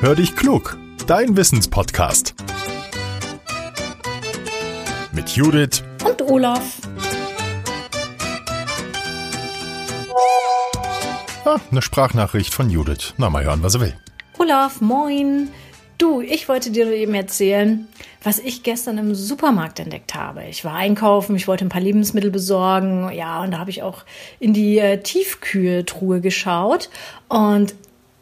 Hör dich klug, dein Wissenspodcast. Mit Judith und Olaf. Ah, eine Sprachnachricht von Judith. Na, mal hören, was er will. Olaf, moin. Du, ich wollte dir eben erzählen, was ich gestern im Supermarkt entdeckt habe. Ich war einkaufen, ich wollte ein paar Lebensmittel besorgen, ja, und da habe ich auch in die äh, Tiefkühltruhe geschaut und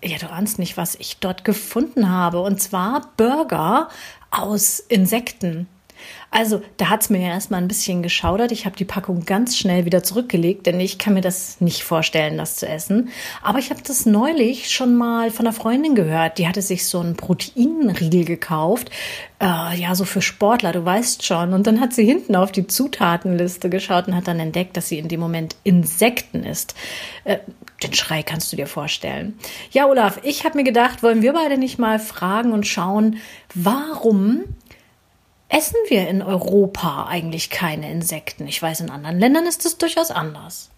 ja, du ahnst nicht, was ich dort gefunden habe. Und zwar Burger aus Insekten. Also, da hat es mir ja erstmal ein bisschen geschaudert. Ich habe die Packung ganz schnell wieder zurückgelegt, denn ich kann mir das nicht vorstellen, das zu essen. Aber ich habe das neulich schon mal von einer Freundin gehört. Die hatte sich so einen Proteinriegel gekauft. Äh, ja, so für Sportler, du weißt schon. Und dann hat sie hinten auf die Zutatenliste geschaut und hat dann entdeckt, dass sie in dem Moment Insekten isst. Äh, den Schrei kannst du dir vorstellen. Ja, Olaf, ich habe mir gedacht, wollen wir beide nicht mal fragen und schauen, warum essen wir in Europa eigentlich keine Insekten? Ich weiß, in anderen Ländern ist es durchaus anders.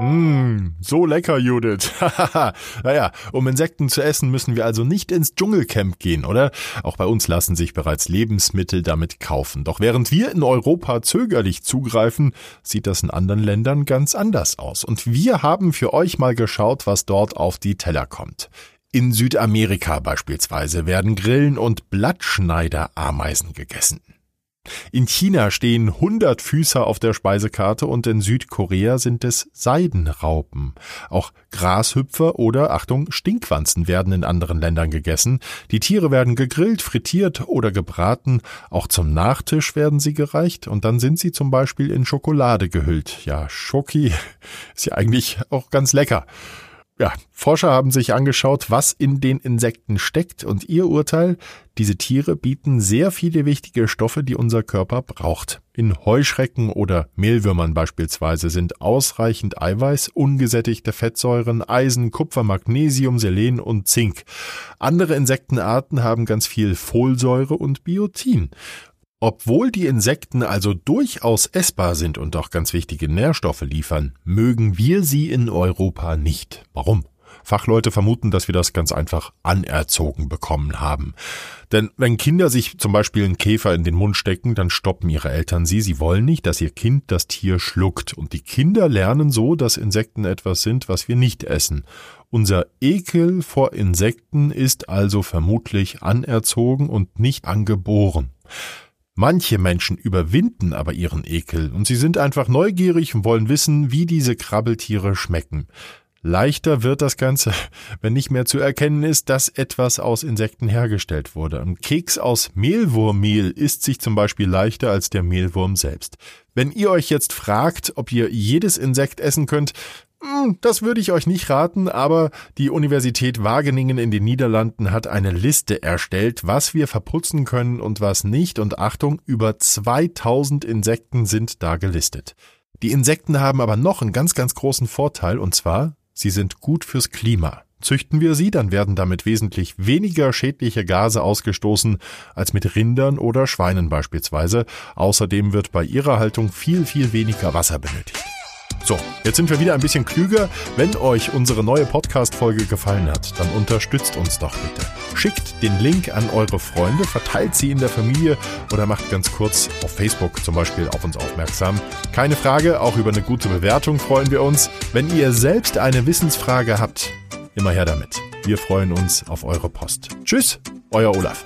Mmh, so lecker, Judith. naja, um Insekten zu essen, müssen wir also nicht ins Dschungelcamp gehen, oder? Auch bei uns lassen sich bereits Lebensmittel damit kaufen. Doch während wir in Europa zögerlich zugreifen, sieht das in anderen Ländern ganz anders aus. Und wir haben für euch mal geschaut, was dort auf die Teller kommt. In Südamerika beispielsweise werden Grillen und Blattschneiderameisen gegessen. In China stehen Hundertfüßer auf der Speisekarte und in Südkorea sind es Seidenraupen. Auch Grashüpfer oder, Achtung, Stinkwanzen werden in anderen Ländern gegessen. Die Tiere werden gegrillt, frittiert oder gebraten. Auch zum Nachtisch werden sie gereicht und dann sind sie zum Beispiel in Schokolade gehüllt. Ja, Schoki ist ja eigentlich auch ganz lecker. Ja, Forscher haben sich angeschaut, was in den Insekten steckt und ihr Urteil, diese Tiere bieten sehr viele wichtige Stoffe, die unser Körper braucht. In Heuschrecken oder Mehlwürmern beispielsweise sind ausreichend Eiweiß, ungesättigte Fettsäuren, Eisen, Kupfer, Magnesium, Selen und Zink. Andere Insektenarten haben ganz viel Folsäure und Biotin. Obwohl die Insekten also durchaus essbar sind und auch ganz wichtige Nährstoffe liefern, mögen wir sie in Europa nicht. Warum? Fachleute vermuten, dass wir das ganz einfach anerzogen bekommen haben. Denn wenn Kinder sich zum Beispiel einen Käfer in den Mund stecken, dann stoppen ihre Eltern sie. Sie wollen nicht, dass ihr Kind das Tier schluckt. Und die Kinder lernen so, dass Insekten etwas sind, was wir nicht essen. Unser Ekel vor Insekten ist also vermutlich anerzogen und nicht angeboren. Manche Menschen überwinden aber ihren Ekel und sie sind einfach neugierig und wollen wissen, wie diese Krabbeltiere schmecken. Leichter wird das Ganze, wenn nicht mehr zu erkennen ist, dass etwas aus Insekten hergestellt wurde. Ein Keks aus Mehlwurmmehl isst sich zum Beispiel leichter als der Mehlwurm selbst. Wenn ihr euch jetzt fragt, ob ihr jedes Insekt essen könnt, das würde ich euch nicht raten, aber die Universität Wageningen in den Niederlanden hat eine Liste erstellt, was wir verputzen können und was nicht. Und Achtung, über 2000 Insekten sind da gelistet. Die Insekten haben aber noch einen ganz, ganz großen Vorteil, und zwar, sie sind gut fürs Klima. Züchten wir sie, dann werden damit wesentlich weniger schädliche Gase ausgestoßen als mit Rindern oder Schweinen beispielsweise. Außerdem wird bei ihrer Haltung viel, viel weniger Wasser benötigt. So, jetzt sind wir wieder ein bisschen klüger. Wenn euch unsere neue Podcast-Folge gefallen hat, dann unterstützt uns doch bitte. Schickt den Link an eure Freunde, verteilt sie in der Familie oder macht ganz kurz auf Facebook zum Beispiel auf uns aufmerksam. Keine Frage, auch über eine gute Bewertung freuen wir uns. Wenn ihr selbst eine Wissensfrage habt, immer her damit. Wir freuen uns auf eure Post. Tschüss, euer Olaf.